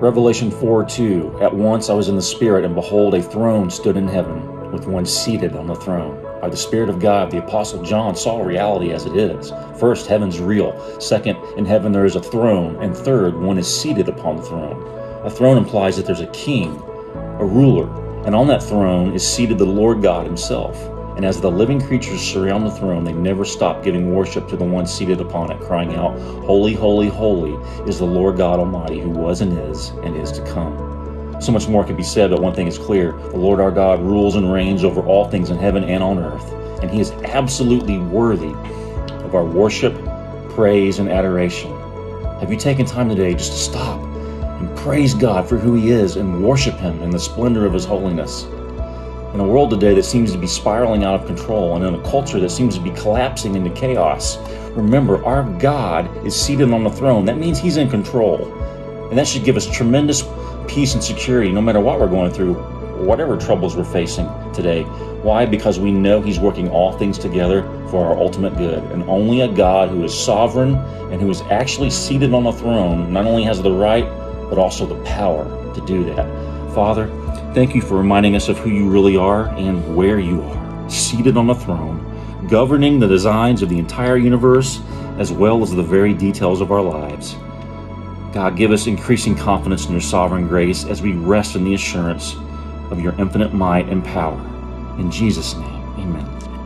Revelation 4 2 At once I was in the Spirit, and behold, a throne stood in heaven, with one seated on the throne. By the Spirit of God, the Apostle John saw reality as it is. First, heaven's real. Second, in heaven there is a throne. And third, one is seated upon the throne. A throne implies that there's a king, a ruler, and on that throne is seated the Lord God Himself. And as the living creatures surround the throne, they never stop giving worship to the one seated upon it, crying out, Holy, holy, holy is the Lord God Almighty, who was and is and is to come. So much more can be said, but one thing is clear the Lord our God rules and reigns over all things in heaven and on earth, and He is absolutely worthy of our worship, praise, and adoration. Have you taken time today just to stop and praise God for who He is and worship Him in the splendor of His holiness? In a world today that seems to be spiraling out of control and in a culture that seems to be collapsing into chaos, remember our God is seated on the throne. That means He's in control. And that should give us tremendous peace and security no matter what we're going through, whatever troubles we're facing today. Why? Because we know He's working all things together for our ultimate good. And only a God who is sovereign and who is actually seated on the throne not only has the right, but also the power to do that. Father, thank you for reminding us of who you really are and where you are, seated on the throne, governing the designs of the entire universe as well as the very details of our lives. God, give us increasing confidence in your sovereign grace as we rest in the assurance of your infinite might and power. In Jesus' name, amen.